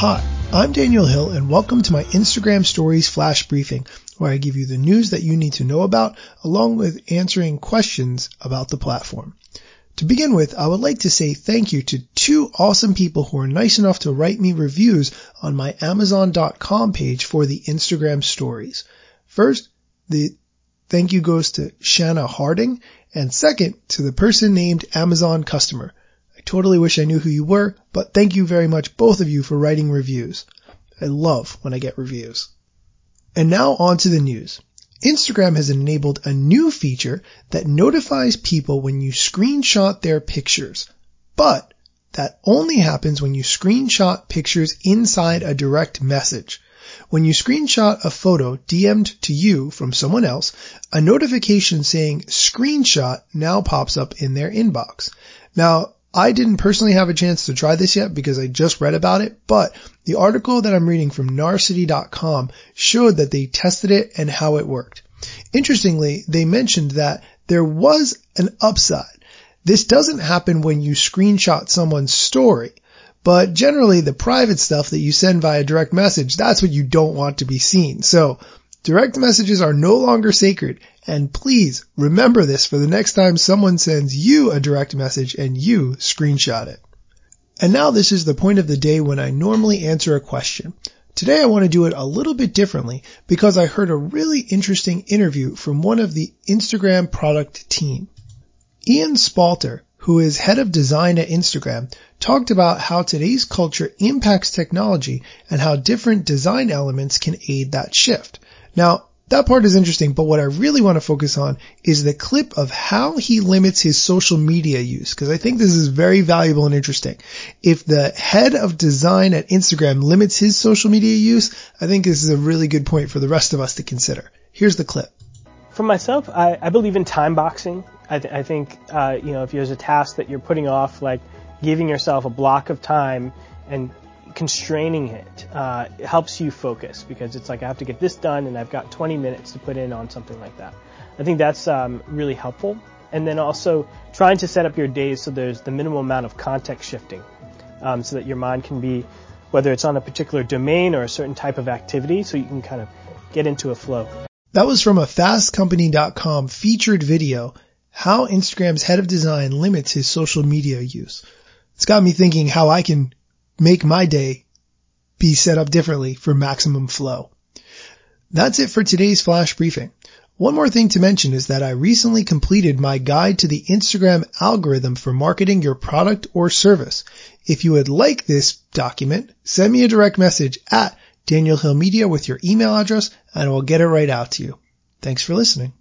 Hi, I'm Daniel Hill and welcome to my Instagram stories flash briefing where I give you the news that you need to know about along with answering questions about the platform. To begin with, I would like to say thank you to two awesome people who are nice enough to write me reviews on my Amazon.com page for the Instagram stories. First, the thank you goes to Shanna Harding and second to the person named Amazon customer. Totally wish I knew who you were, but thank you very much both of you for writing reviews. I love when I get reviews. And now on to the news. Instagram has enabled a new feature that notifies people when you screenshot their pictures, but that only happens when you screenshot pictures inside a direct message. When you screenshot a photo DM'd to you from someone else, a notification saying screenshot now pops up in their inbox. Now, I didn't personally have a chance to try this yet because I just read about it, but the article that I'm reading from narcity.com showed that they tested it and how it worked. Interestingly, they mentioned that there was an upside. This doesn't happen when you screenshot someone's story, but generally the private stuff that you send via direct message, that's what you don't want to be seen. So direct messages are no longer sacred and please remember this for the next time someone sends you a direct message and you screenshot it. And now this is the point of the day when I normally answer a question. Today I want to do it a little bit differently because I heard a really interesting interview from one of the Instagram product team. Ian Spalter, who is head of design at Instagram, talked about how today's culture impacts technology and how different design elements can aid that shift. Now, that part is interesting, but what I really want to focus on is the clip of how he limits his social media use, because I think this is very valuable and interesting. If the head of design at Instagram limits his social media use, I think this is a really good point for the rest of us to consider. Here's the clip. For myself, I, I believe in time boxing. I, th- I think, uh, you know, if there's a task that you're putting off, like giving yourself a block of time and constraining it uh, helps you focus because it's like I have to get this done and I've got 20 minutes to put in on something like that. I think that's um, really helpful. And then also trying to set up your days so there's the minimal amount of context shifting um, so that your mind can be, whether it's on a particular domain or a certain type of activity, so you can kind of get into a flow. That was from a fastcompany.com featured video, how Instagram's head of design limits his social media use. It's got me thinking how I can make my day be set up differently for maximum flow. That's it for today's flash briefing. One more thing to mention is that I recently completed my guide to the Instagram algorithm for marketing your product or service. If you would like this document, send me a direct message at Daniel Hill Media with your email address and I will get it right out to you. Thanks for listening.